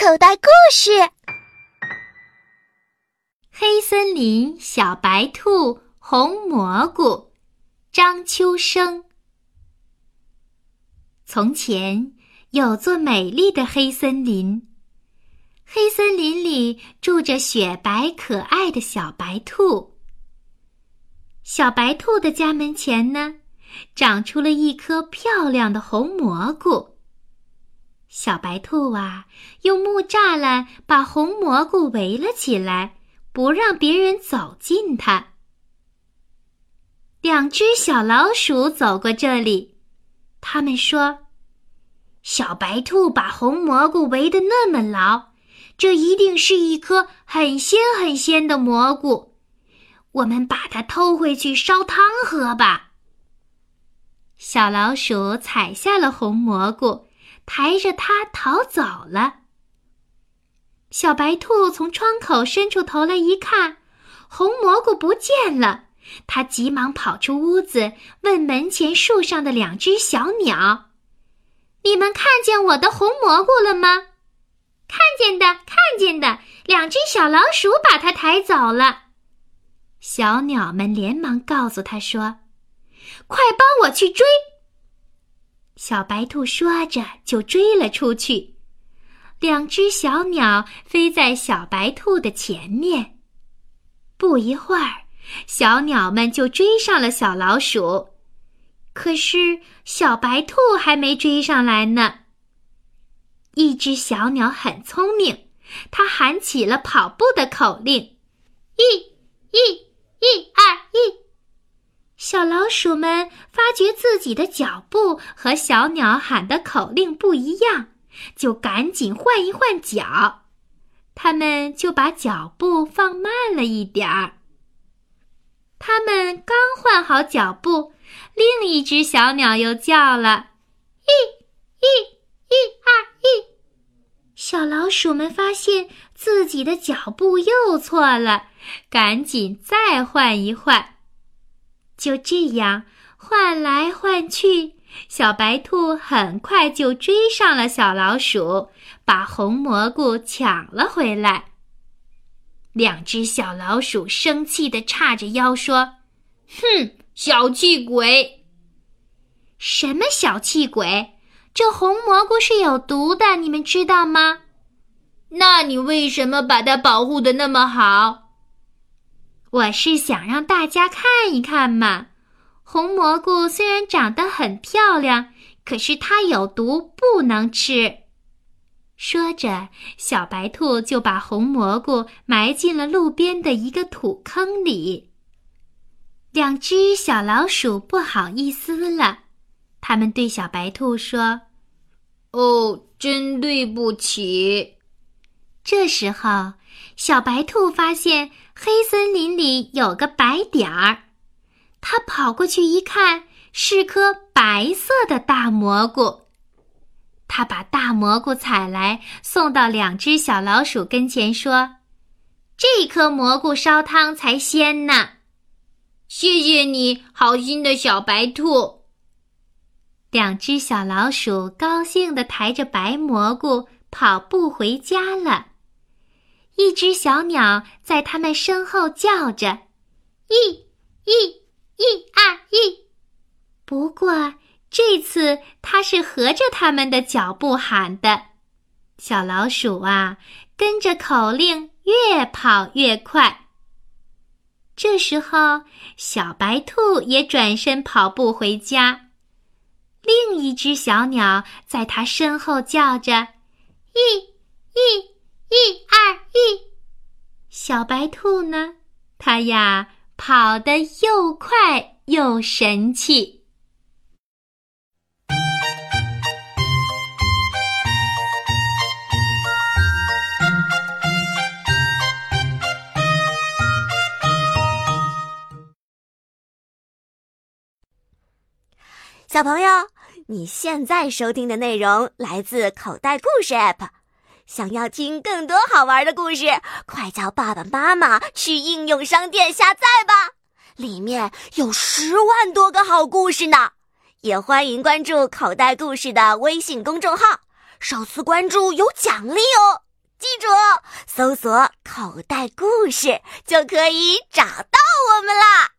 口袋故事：黑森林小白兔红蘑菇，张秋生。从前有座美丽的黑森林，黑森林里住着雪白可爱的小白兔。小白兔的家门前呢，长出了一颗漂亮的红蘑菇。小白兔啊，用木栅栏把红蘑菇围了起来，不让别人走近它。两只小老鼠走过这里，他们说：“小白兔把红蘑菇围得那么牢，这一定是一颗很鲜很鲜的蘑菇。我们把它偷回去烧汤喝吧。”小老鼠采下了红蘑菇。抬着它逃走了。小白兔从窗口伸出头来一看，红蘑菇不见了。它急忙跑出屋子，问门前树上的两只小鸟：“你们看见我的红蘑菇了吗？”“看见的，看见的。”两只小老鼠把它抬走了。小鸟们连忙告诉他说：“快帮我去追！”小白兔说着，就追了出去。两只小鸟飞在小白兔的前面。不一会儿，小鸟们就追上了小老鼠。可是小白兔还没追上来呢。一只小鸟很聪明，它喊起了跑步的口令：“一、一、一、二、一。”小老鼠们发觉自己的脚步和小鸟喊的口令不一样，就赶紧换一换脚。他们就把脚步放慢了一点儿。他们刚换好脚步，另一只小鸟又叫了：“一、一、一、二、一。”小老鼠们发现自己的脚步又错了，赶紧再换一换。就这样换来换去，小白兔很快就追上了小老鼠，把红蘑菇抢了回来。两只小老鼠生气地叉着腰说：“哼，小气鬼！什么小气鬼？这红蘑菇是有毒的，你们知道吗？那你为什么把它保护的那么好？”我是想让大家看一看嘛，红蘑菇虽然长得很漂亮，可是它有毒，不能吃。说着，小白兔就把红蘑菇埋进了路边的一个土坑里。两只小老鼠不好意思了，他们对小白兔说：“哦，真对不起。”这时候，小白兔发现。黑森林里有个白点儿，它跑过去一看，是颗白色的大蘑菇。他把大蘑菇采来，送到两只小老鼠跟前，说：“这颗蘑菇烧汤才鲜呢。”谢谢你，好心的小白兔。两只小老鼠高兴地抬着白蘑菇跑步回家了。一只小鸟在它们身后叫着：“一、一、一、二、一。”不过这次它是合着它们的脚步喊的。小老鼠啊，跟着口令越跑越快。这时候，小白兔也转身跑步回家。另一只小鸟在它身后叫着：“一、一。”一二一，小白兔呢？它呀，跑得又快又神气。小朋友，你现在收听的内容来自口袋故事 App。想要听更多好玩的故事，快叫爸爸妈妈去应用商店下载吧，里面有十万多个好故事呢。也欢迎关注口袋故事的微信公众号，首次关注有奖励哦。记住搜索“口袋故事”就可以找到我们啦。